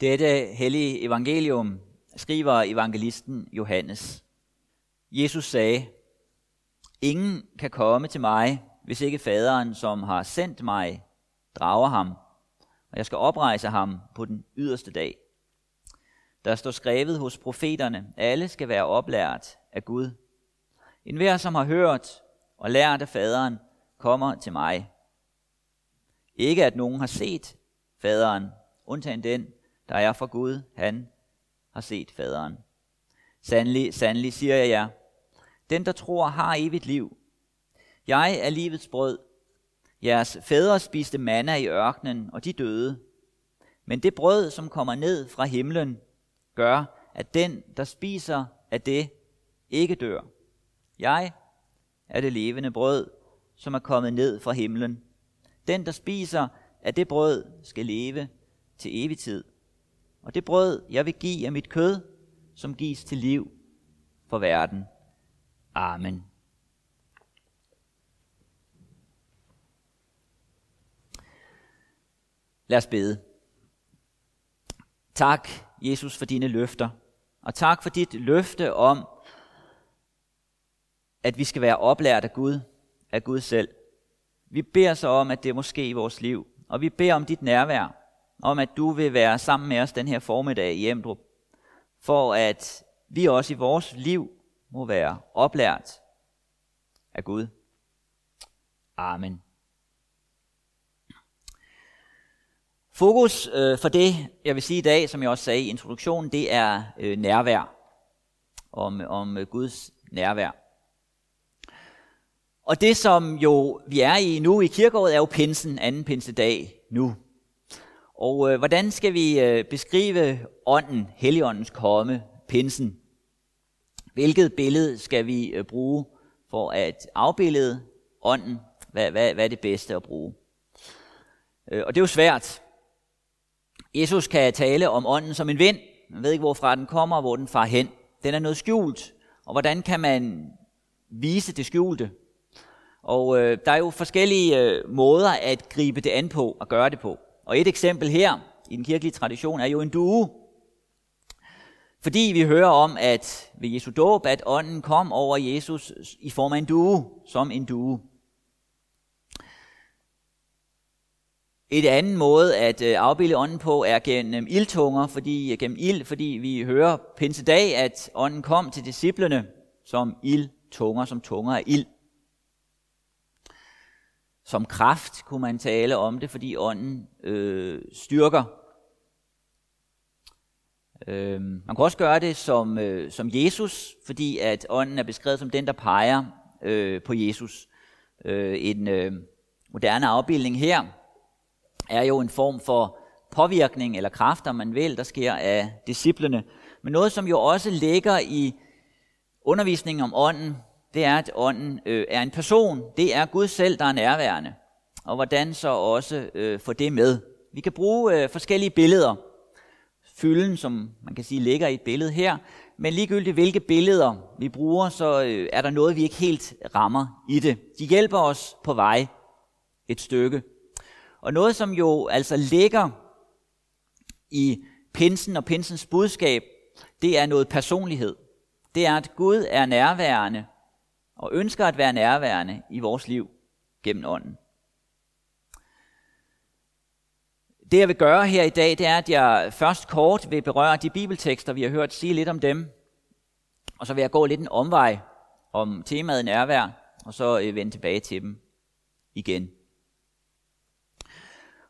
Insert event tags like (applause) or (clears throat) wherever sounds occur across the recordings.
Dette hellige evangelium skriver evangelisten Johannes. Jesus sagde, Ingen kan komme til mig, hvis ikke faderen, som har sendt mig, drager ham, og jeg skal oprejse ham på den yderste dag. Der står skrevet hos profeterne, alle skal være oplært af Gud. En hver, som har hørt og lært af faderen, kommer til mig. Ikke at nogen har set faderen, undtagen den, der er fra Gud, han har set faderen. Sandelig, sandelig siger jeg jer, den der tror har evigt liv. Jeg er livets brød. Jeres fædre spiste manna i ørkenen, og de døde. Men det brød, som kommer ned fra himlen, gør, at den, der spiser af det, ikke dør. Jeg er det levende brød, som er kommet ned fra himlen. Den, der spiser af det brød, skal leve til evig tid. Og det brød, jeg vil give af mit kød, som gives til liv for verden. Amen. Lad os bede. Tak, Jesus, for dine løfter. Og tak for dit løfte om, at vi skal være oplært af Gud, af Gud selv. Vi beder så om, at det må ske i vores liv. Og vi beder om dit nærvær om, at du vil være sammen med os den her formiddag i Emdrup, for at vi også i vores liv må være oplært af Gud. Amen. Fokus øh, for det, jeg vil sige i dag, som jeg også sagde i introduktionen, det er øh, nærvær. Om, om øh, Guds nærvær. Og det, som jo vi er i nu i kirkeåret, er jo pinsen, anden pinsedag nu. Og øh, hvordan skal vi øh, beskrive ånden, Helligåndens komme, pinsen? Hvilket billede skal vi øh, bruge for at afbillede ånden? Hvad, hvad, hvad er det bedste at bruge? Øh, og det er jo svært. Jesus kan tale om ånden som en vind. Man ved ikke, hvorfra den kommer og hvor den far hen. Den er noget skjult. Og hvordan kan man vise det skjulte? Og øh, der er jo forskellige øh, måder at gribe det an på og gøre det på. Og et eksempel her i den kirkelige tradition er jo en due. Fordi vi hører om, at ved Jesu dåb, at ånden kom over Jesus i form af en due, som en due. Et andet måde at øh, afbilde ånden på er gennem øh, ildtunger, fordi, øh, gennem ild, fordi vi hører pinsedag, at ånden kom til disciplene som ildtunger, som tunger af ild. Som kraft kunne man tale om det, fordi ånden øh, styrker. Øh, man kan også gøre det som, øh, som Jesus, fordi at ånden er beskrevet som den, der peger øh, på Jesus. Øh, en øh, moderne afbildning her er jo en form for påvirkning eller kræfter, man vil, der sker af disciplene. Men noget, som jo også ligger i undervisningen om ånden, det er, at ånden øh, er en person. Det er Gud selv, der er nærværende. Og hvordan så også øh, få det med. Vi kan bruge øh, forskellige billeder. Fylden, som man kan sige ligger i et billede her. Men ligegyldigt hvilke billeder vi bruger, så øh, er der noget, vi ikke helt rammer i det. De hjælper os på vej et stykke. Og noget, som jo altså ligger i pinsen og pinsens budskab, det er noget personlighed. Det er, at Gud er nærværende og ønsker at være nærværende i vores liv gennem ånden. Det jeg vil gøre her i dag, det er, at jeg først kort vil berøre de bibeltekster, vi har hørt sige lidt om dem. Og så vil jeg gå lidt en omvej om temaet nærvær, og så øh, vende tilbage til dem igen.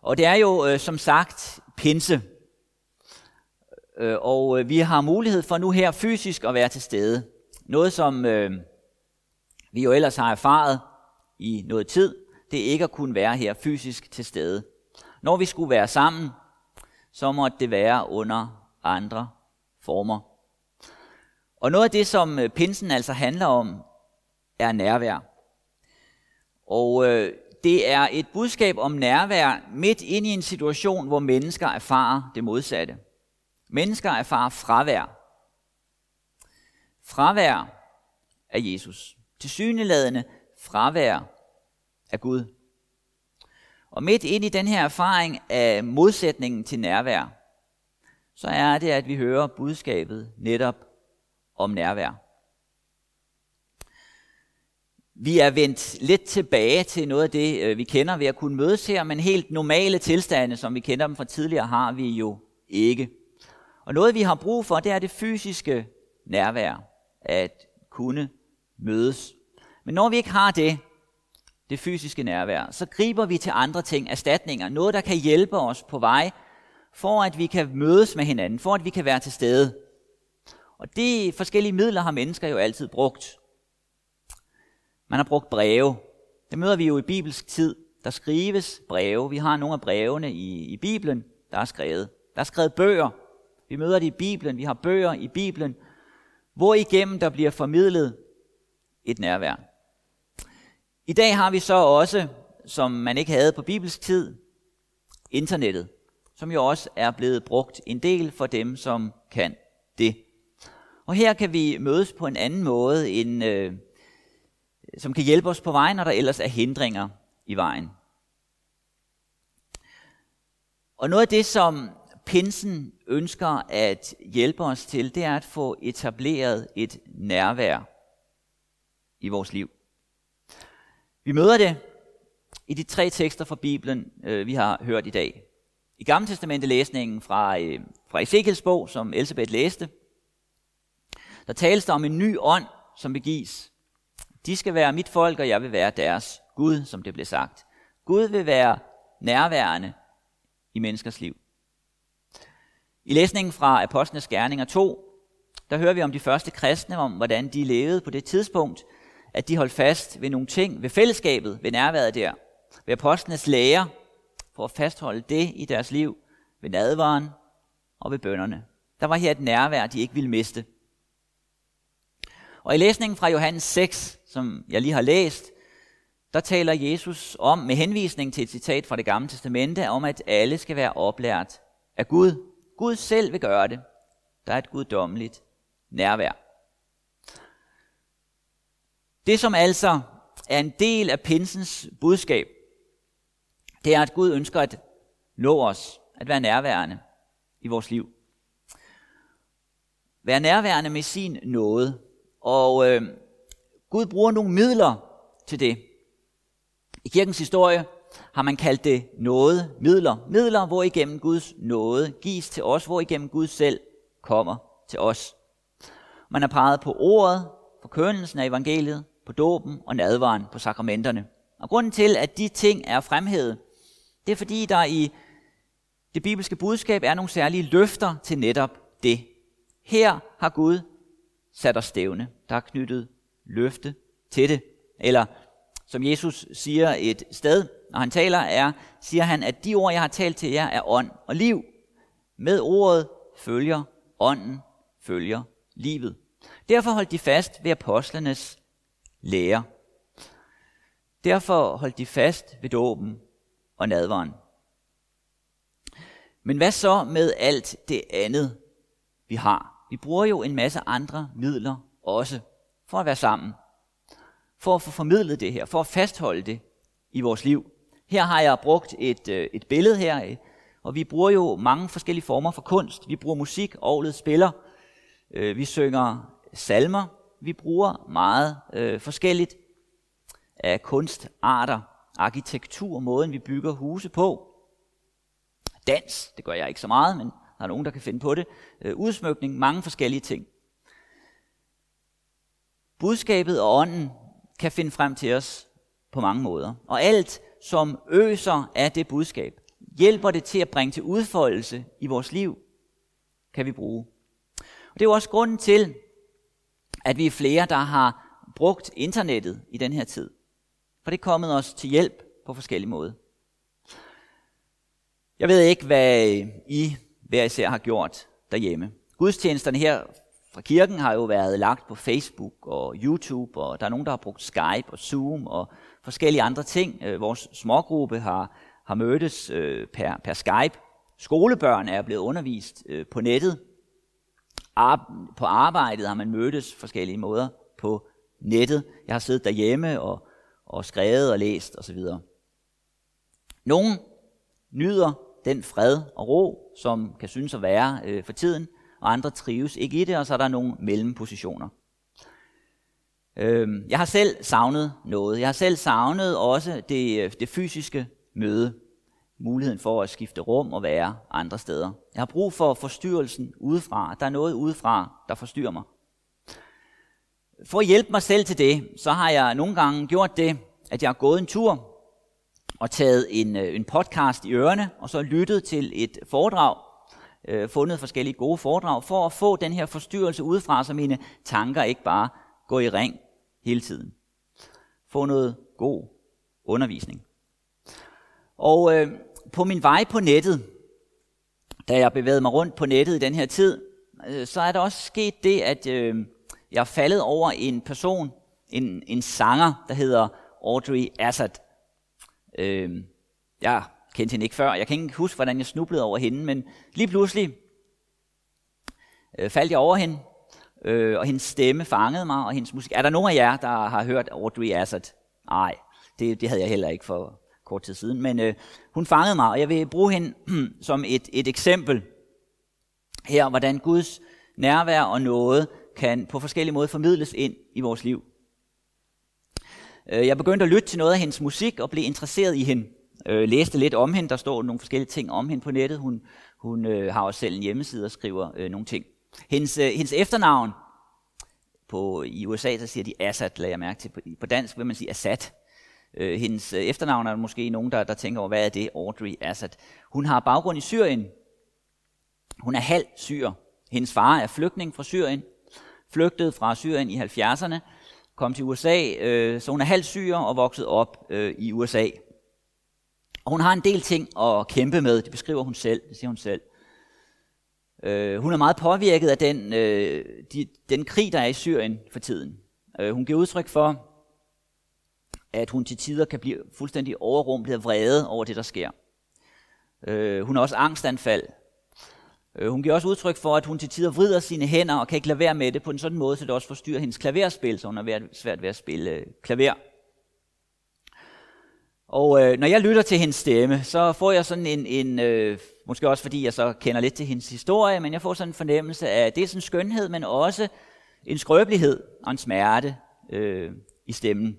Og det er jo øh, som sagt pinse. Øh, og øh, vi har mulighed for nu her fysisk at være til stede. Noget som øh, vi jo ellers har erfaret i noget tid, det er ikke at kunne være her fysisk til stede. Når vi skulle være sammen, så måtte det være under andre former. Og noget af det, som øh, pinsen altså handler om, er nærvær. Og øh, det er et budskab om nærvær midt ind i en situation, hvor mennesker erfarer det modsatte. Mennesker erfarer fravær. Fravær af Jesus tilsyneladende fravær af Gud. Og midt ind i den her erfaring af modsætningen til nærvær, så er det, at vi hører budskabet netop om nærvær. Vi er vendt lidt tilbage til noget af det, øh, vi kender ved at kunne mødes her, men helt normale tilstande, som vi kender dem fra tidligere, har vi jo ikke. Og noget, vi har brug for, det er det fysiske nærvær, at kunne mødes. Men når vi ikke har det, det fysiske nærvær, så griber vi til andre ting, erstatninger, noget, der kan hjælpe os på vej, for at vi kan mødes med hinanden, for at vi kan være til stede. Og de forskellige midler har mennesker jo altid brugt. Man har brugt breve. Det møder vi jo i bibelsk tid. Der skrives breve. Vi har nogle af brevene i, i Bibelen, der er skrevet. Der er skrevet bøger. Vi møder det i Bibelen. Vi har bøger i Bibelen, hvor igennem der bliver formidlet et nærvær. I dag har vi så også, som man ikke havde på bibelsk tid, internettet, som jo også er blevet brugt en del for dem, som kan det. Og her kan vi mødes på en anden måde, end, øh, som kan hjælpe os på vejen, når der ellers er hindringer i vejen. Og noget af det, som pinsen ønsker at hjælpe os til, det er at få etableret et nærvær i vores liv. Vi møder det i de tre tekster fra Bibelen, øh, vi har hørt i dag. I Gamle Testamente læsningen fra, øh, fra Ezekiels bog, som Elisabeth læste, der tales der om en ny ånd, som begives. De skal være mit folk, og jeg vil være deres Gud, som det blev sagt. Gud vil være nærværende i menneskers liv. I læsningen fra Apostlenes Gerninger 2, der hører vi om de første kristne, om hvordan de levede på det tidspunkt, at de holdt fast ved nogle ting, ved fællesskabet, ved nærværet der, ved apostlenes lære, for at fastholde det i deres liv, ved nadvaren og ved bønderne. Der var her et nærvær, de ikke ville miste. Og i læsningen fra Johannes 6, som jeg lige har læst, der taler Jesus om, med henvisning til et citat fra det gamle testamente, om at alle skal være oplært af Gud. Gud selv vil gøre det. Der er et guddommeligt nærvær. Det, som altså er en del af pinsens budskab, det er, at Gud ønsker at nå os, at være nærværende i vores liv. Være nærværende med sin nåde. Og øh, Gud bruger nogle midler til det. I kirkens historie har man kaldt det nåde, midler. Midler, hvor igennem Guds nåde gives til os, hvor igennem Gud selv kommer til os. Man har peget på ordet, forkyndelsen af evangeliet, på dåben og nadvaren på sakramenterne. Og grunden til, at de ting er fremhævet, det er fordi, der i det bibelske budskab er nogle særlige løfter til netop det. Her har Gud sat os stævne. Der er knyttet løfte til det. Eller som Jesus siger et sted, når han taler, er, siger han, at de ord, jeg har talt til jer, er ånd og liv. Med ordet følger ånden, følger livet. Derfor holdt de fast ved apostlenes lære. Derfor holdt de fast ved dåben og nadvaren. Men hvad så med alt det andet, vi har? Vi bruger jo en masse andre midler også for at være sammen. For at få formidlet det her, for at fastholde det i vores liv. Her har jeg brugt et, øh, et billede her, øh, og vi bruger jo mange forskellige former for kunst. Vi bruger musik, orglet spiller, øh, vi synger salmer, vi bruger meget øh, forskelligt af kunstarter, arkitektur, måden vi bygger huse på, dans, det gør jeg ikke så meget, men der er nogen, der kan finde på det, øh, udsmykning, mange forskellige ting. Budskabet og ånden kan finde frem til os på mange måder. Og alt, som øser af det budskab, hjælper det til at bringe til udfoldelse i vores liv, kan vi bruge. Og det er jo også grunden til, at vi er flere, der har brugt internettet i den her tid. For det er kommet os til hjælp på forskellige måder. Jeg ved ikke, hvad I hver især har gjort derhjemme. Gudstjenesterne her fra kirken har jo været lagt på Facebook og YouTube, og der er nogen, der har brugt Skype og Zoom og forskellige andre ting. Øh, vores smågruppe har, har mødtes øh, per, per Skype. Skolebørn er blevet undervist øh, på nettet på arbejdet har man mødtes forskellige måder på nettet. Jeg har siddet derhjemme og, og skrevet og læst osv. Nogle nyder den fred og ro, som kan synes at være øh, for tiden, og andre trives ikke i det, og så er der nogle mellempositioner. Øh, jeg har selv savnet noget. Jeg har selv savnet også det, øh, det fysiske møde. Muligheden for at skifte rum og være andre steder. Jeg har brug for forstyrrelsen udefra. Der er noget udefra, der forstyrrer mig. For at hjælpe mig selv til det, så har jeg nogle gange gjort det, at jeg har gået en tur og taget en, øh, en podcast i ørerne, og så lyttet til et foredrag, øh, fundet forskellige gode foredrag, for at få den her forstyrrelse udefra, så mine tanker ikke bare går i ring hele tiden. Få noget god undervisning. Og øh, på min vej på nettet, da jeg bevægede mig rundt på nettet i den her tid, øh, så er der også sket det, at øh, jeg er faldet over en person, en, en sanger, der hedder Audrey Assad. Øh, jeg kendte hende ikke før. Jeg kan ikke huske, hvordan jeg snublede over hende, men lige pludselig øh, faldt jeg over hende, øh, og hendes stemme fangede mig, og hendes musik. Er der nogen af jer, der har hørt Audrey Assad? Nej, det, det havde jeg heller ikke for kort tid siden, men øh, hun fangede mig, og jeg vil bruge hende (clears throat) som et, et eksempel her, hvordan Guds nærvær og noget kan på forskellige måder formidles ind i vores liv. Øh, jeg begyndte at lytte til noget af hendes musik og blev interesseret i hende. Øh, læste lidt om hende, der står nogle forskellige ting om hende på nettet. Hun, hun øh, har også selv en hjemmeside og skriver øh, nogle ting. Hendes, øh, hendes efternavn, på, i USA så siger de Assad, lader jeg mærke til. På, på dansk vil man sige Assad. Øh, hendes øh, efternavn er der måske nogen, der, der tænker over, hvad er det, Audrey Assad. Hun har baggrund i Syrien. Hun er halv syr. Hendes far er flygtning fra Syrien. Flygtede fra Syrien i 70'erne. Kom til USA, øh, så hun er halv syr og vokset op øh, i USA. Og hun har en del ting at kæmpe med, det beskriver hun selv, det siger hun selv. Øh, hun er meget påvirket af den, øh, de, den krig, der er i Syrien for tiden. Øh, hun giver udtryk for, at hun til tider kan blive fuldstændig overrumplet af vrede over det, der sker. Øh, hun har også angstanfald. Øh, hun giver også udtryk for, at hun til tider vrider sine hænder og kan ikke lade være med det på en sådan måde, så det også forstyrrer hendes klaverspil, så hun har svært ved at spille øh, klaver. Og øh, når jeg lytter til hendes stemme, så får jeg sådan en, en øh, måske også fordi jeg så kender lidt til hendes historie, men jeg får sådan en fornemmelse af, det er sådan en skønhed, men også en skrøbelighed og en smerte øh, i stemmen.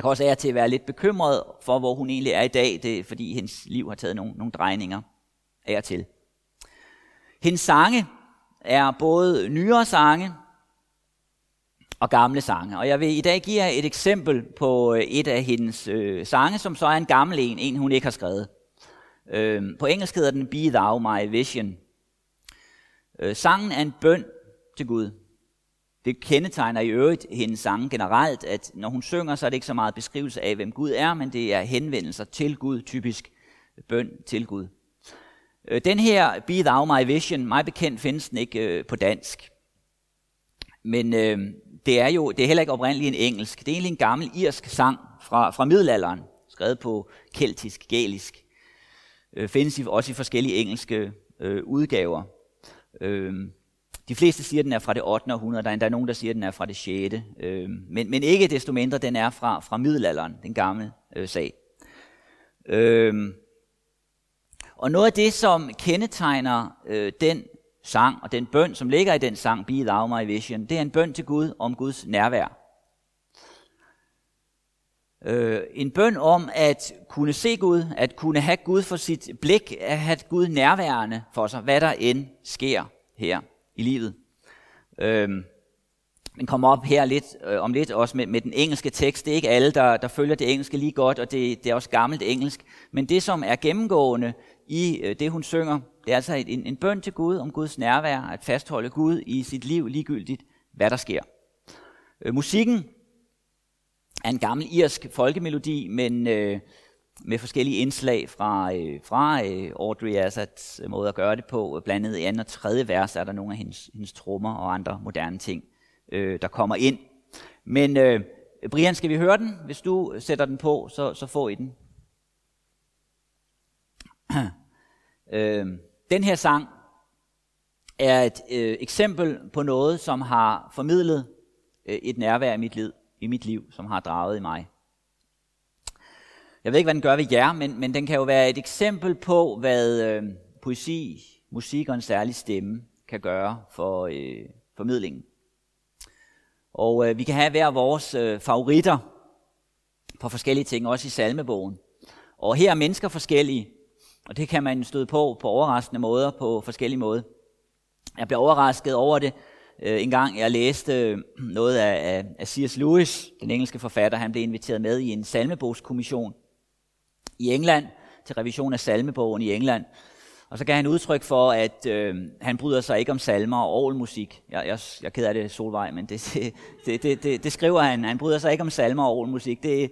Jeg kan også af til at være lidt bekymret for, hvor hun egentlig er i dag, det er, fordi hendes liv har taget nogle, nogle drejninger af til. Hendes sange er både nyere sange og gamle sange. Og jeg vil i dag give jer et eksempel på øh, et af hendes øh, sange, som så er en gammel en, en hun ikke har skrevet. Øh, på engelsk hedder den Be Thou My Vision. Øh, sangen er en bøn til Gud. Det kendetegner i øvrigt hendes sange generelt, at når hun synger, så er det ikke så meget beskrivelse af, hvem Gud er, men det er henvendelser til Gud, typisk bøn til Gud. Øh, den her Be Thou My Vision, mig bekendt findes den ikke øh, på dansk. Men øh, det er jo det er heller ikke oprindeligt en engelsk. Det er egentlig en gammel irsk sang fra, fra middelalderen, skrevet på keltisk, gælisk. Øh, findes i, også i forskellige engelske øh, udgaver. Øh, de fleste siger, at den er fra det 8. århundrede. Der er endda nogen, der siger, at den er fra det 6. Øh, men, men ikke desto mindre, den er fra, fra middelalderen, den gamle øh, sag. Øh, og noget af det, som kendetegner øh, den sang og den bøn, som ligger i den sang, Be Thou My Vision, det er en bøn til Gud om Guds nærvær. Øh, en bøn om at kunne se Gud, at kunne have Gud for sit blik, at have Gud nærværende for sig, hvad der end sker her i livet. Øhm, den kommer op her lidt øh, om lidt også med, med den engelske tekst. Det er ikke alle, der, der følger det engelske lige godt, og det, det er også gammelt engelsk. Men det, som er gennemgående i øh, det, hun synger, det er altså en, en bøn til Gud om Guds nærvær, at fastholde Gud i sit liv ligegyldigt, hvad der sker. Øh, musikken er en gammel irsk folkemelodi, men øh, med forskellige indslag fra, øh, fra øh, Audrey Assads øh, måde at gøre det på. Blandt andet i anden og tredje vers er der nogle af hendes, hendes trommer og andre moderne ting, øh, der kommer ind. Men øh, Brian, skal vi høre den? Hvis du sætter den på, så, så får I den. (clears throat) øh, den her sang er et øh, eksempel på noget, som har formidlet øh, et nærvær i mit, liv, i mit liv, som har draget i mig. Jeg ved ikke, hvad den gør ved jer, men, men den kan jo være et eksempel på, hvad øh, poesi, musik og en særlig stemme kan gøre for øh, formidlingen. Og øh, vi kan have hver vores øh, favoritter på forskellige ting, også i salmebogen. Og her er mennesker forskellige, og det kan man støde på på overraskende måder, på forskellige måder. Jeg blev overrasket over det, øh, en gang jeg læste øh, noget af, af, af C.S. Lewis, den engelske forfatter. Han blev inviteret med i en salmebogskommission i England, til revision af salmebogen i England. Og så gav han udtryk for, at øh, han bryder sig ikke om salmer og orgelmusik. Jeg, jeg, jeg keder det Solvej, men det, (laughs) det, det, det, det skriver han. Han bryder sig ikke om salmer og orgelmusik. Det,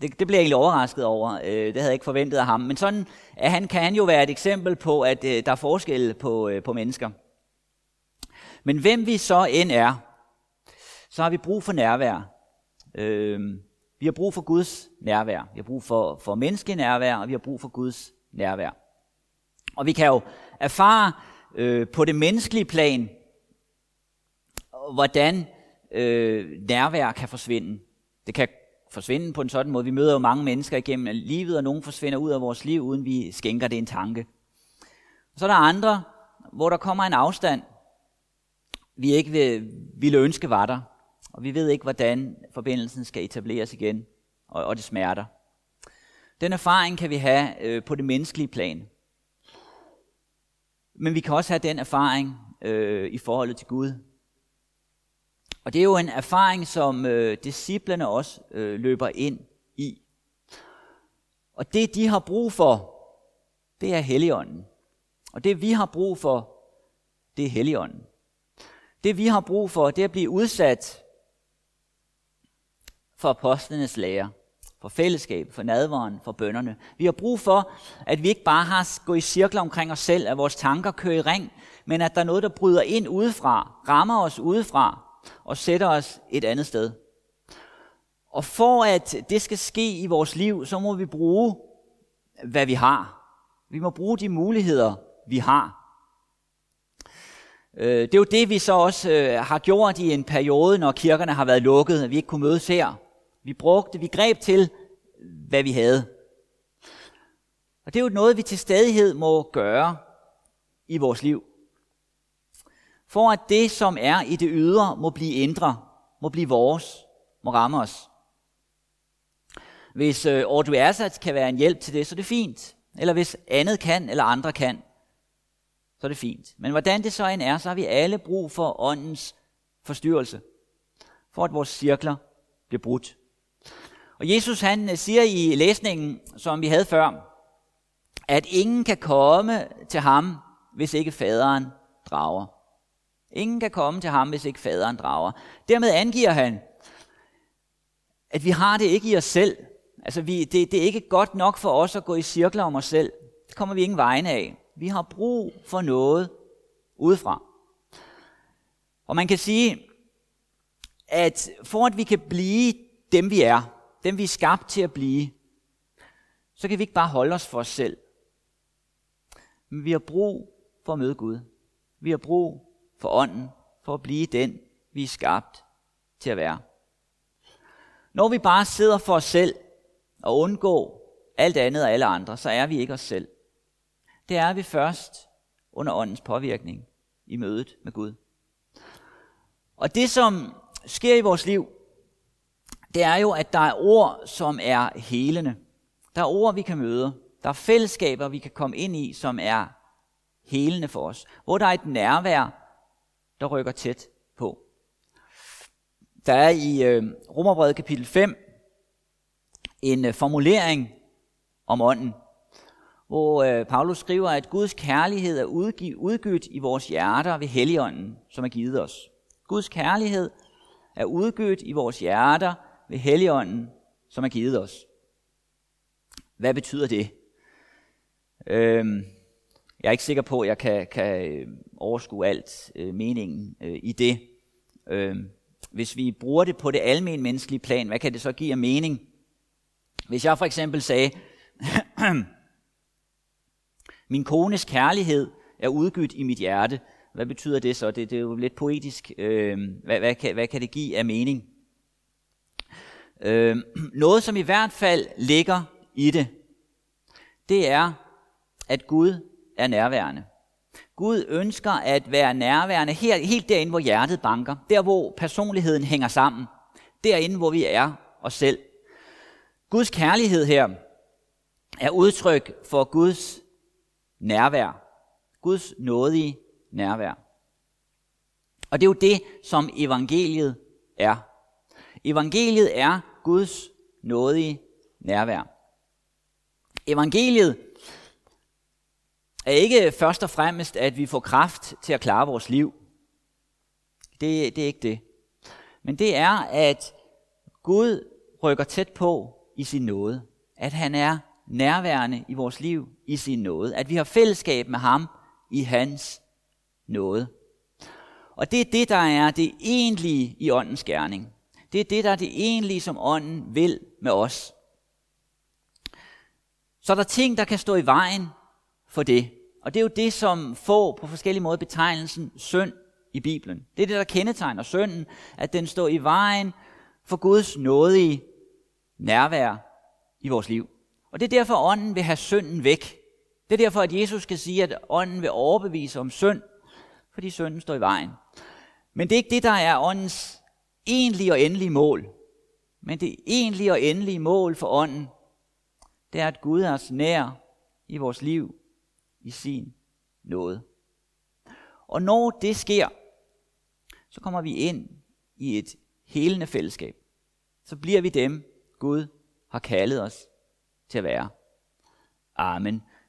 det, det blev jeg egentlig overrasket over. Øh, det havde jeg ikke forventet af ham. Men sådan at han, kan han jo være et eksempel på, at øh, der er forskel på, øh, på mennesker. Men hvem vi så end er, så har vi brug for nærvær. Øh, vi har brug for Guds nærvær. Vi har brug for, for menneskenærvær, og vi har brug for Guds nærvær. Og vi kan jo erfare øh, på det menneskelige plan, hvordan øh, nærvær kan forsvinde. Det kan forsvinde på en sådan måde. Vi møder jo mange mennesker igennem livet, og nogen forsvinder ud af vores liv, uden vi skænker det en tanke. Og så er der andre, hvor der kommer en afstand, vi ikke vil, ville ønske var der, og vi ved ikke, hvordan forbindelsen skal etableres igen, og, og det smerter. Den erfaring kan vi have øh, på det menneskelige plan. Men vi kan også have den erfaring øh, i forholdet til Gud. Og det er jo en erfaring, som øh, disciplene også øh, løber ind i. Og det, de har brug for, det er Helligånden. Og det, vi har brug for, det er Helligånden. Det, vi har brug for, det er at blive udsat for apostlenes lære, for fællesskab, for nadveren, for bønderne. Vi har brug for, at vi ikke bare har gået i cirkler omkring os selv, at vores tanker kører i ring, men at der er noget, der bryder ind udefra, rammer os udefra og sætter os et andet sted. Og for at det skal ske i vores liv, så må vi bruge, hvad vi har. Vi må bruge de muligheder, vi har. Øh, det er jo det, vi så også øh, har gjort i en periode, når kirkerne har været lukket, at vi ikke kunne mødes her. Vi brugte, vi greb til, hvad vi havde. Og det er jo noget, vi til stadighed må gøre i vores liv. For at det, som er i det ydre, må blive indre, må blive vores, må ramme os. Hvis øh, Ordu kan være en hjælp til det, så er det fint. Eller hvis andet kan, eller andre kan, så er det fint. Men hvordan det så end er, så har vi alle brug for åndens forstyrrelse, for at vores cirkler bliver brudt. Og Jesus han øh, siger i læsningen, som vi havde før, at ingen kan komme til ham, hvis ikke faderen drager. Ingen kan komme til ham, hvis ikke faderen drager. Dermed angiver han, at vi har det ikke i os selv. Altså vi, det, det er ikke godt nok for os at gå i cirkler om os selv. Det kommer vi ingen vegne af. Vi har brug for noget udefra. Og man kan sige, at for at vi kan blive dem vi er, dem vi er skabt til at blive, så kan vi ikke bare holde os for os selv. Men vi har brug for at møde Gud. Vi har brug for ånden, for at blive den, vi er skabt til at være. Når vi bare sidder for os selv og undgår alt andet og alle andre, så er vi ikke os selv det er vi først under åndens påvirkning i mødet med Gud. Og det, som sker i vores liv, det er jo, at der er ord, som er helende. Der er ord, vi kan møde. Der er fællesskaber, vi kan komme ind i, som er helende for os. Hvor der er et nærvær, der rykker tæt på. Der er i øh, Romerbrevet kapitel 5 en øh, formulering om ånden hvor øh, Paulus skriver, at Guds kærlighed er udgivet i vores hjerter ved Helligånden, som er givet os. Guds kærlighed er udgivet i vores hjerter ved Helligånden, som er givet os. Hvad betyder det? Øhm, jeg er ikke sikker på, at jeg kan, kan øh, overskue alt øh, meningen øh, i det. Øhm, hvis vi bruger det på det almen menneskelige plan, hvad kan det så give af mening? Hvis jeg for eksempel sagde, (clears throat) Min kones kærlighed er udgydt i mit hjerte. Hvad betyder det så? Det, det er jo lidt poetisk. Øh, hvad, hvad, kan, hvad kan det give af mening? Øh, noget, som i hvert fald ligger i det, det er, at Gud er nærværende. Gud ønsker at være nærværende helt, helt derinde, hvor hjertet banker. Der, hvor personligheden hænger sammen. Derinde, hvor vi er os selv. Guds kærlighed her er udtryk for Guds nærvær. Guds nådige nærvær. Og det er jo det, som evangeliet er. Evangeliet er Guds nådige nærvær. Evangeliet er ikke først og fremmest, at vi får kraft til at klare vores liv. Det, det er ikke det. Men det er, at Gud rykker tæt på i sin nåde. At han er nærværende i vores liv i sin nåde. At vi har fællesskab med ham i hans nåde. Og det er det, der er det egentlige i åndens gerning. Det er det, der er det egentlige, som ånden vil med os. Så er der ting, der kan stå i vejen for det. Og det er jo det, som får på forskellige måder betegnelsen synd i Bibelen. Det er det, der kendetegner synden, at den står i vejen for Guds nådige nærvær i vores liv. Og det er derfor, ånden vil have synden væk. Det er derfor, at Jesus skal sige, at ånden vil overbevise om synd, fordi synden står i vejen. Men det er ikke det, der er åndens egentlige og endelige mål. Men det egentlige og endelige mål for ånden, det er, at Gud er os nær i vores liv i sin nåde. Og når det sker, så kommer vi ind i et helende fællesskab. Så bliver vi dem, Gud har kaldet os til at være. Amen.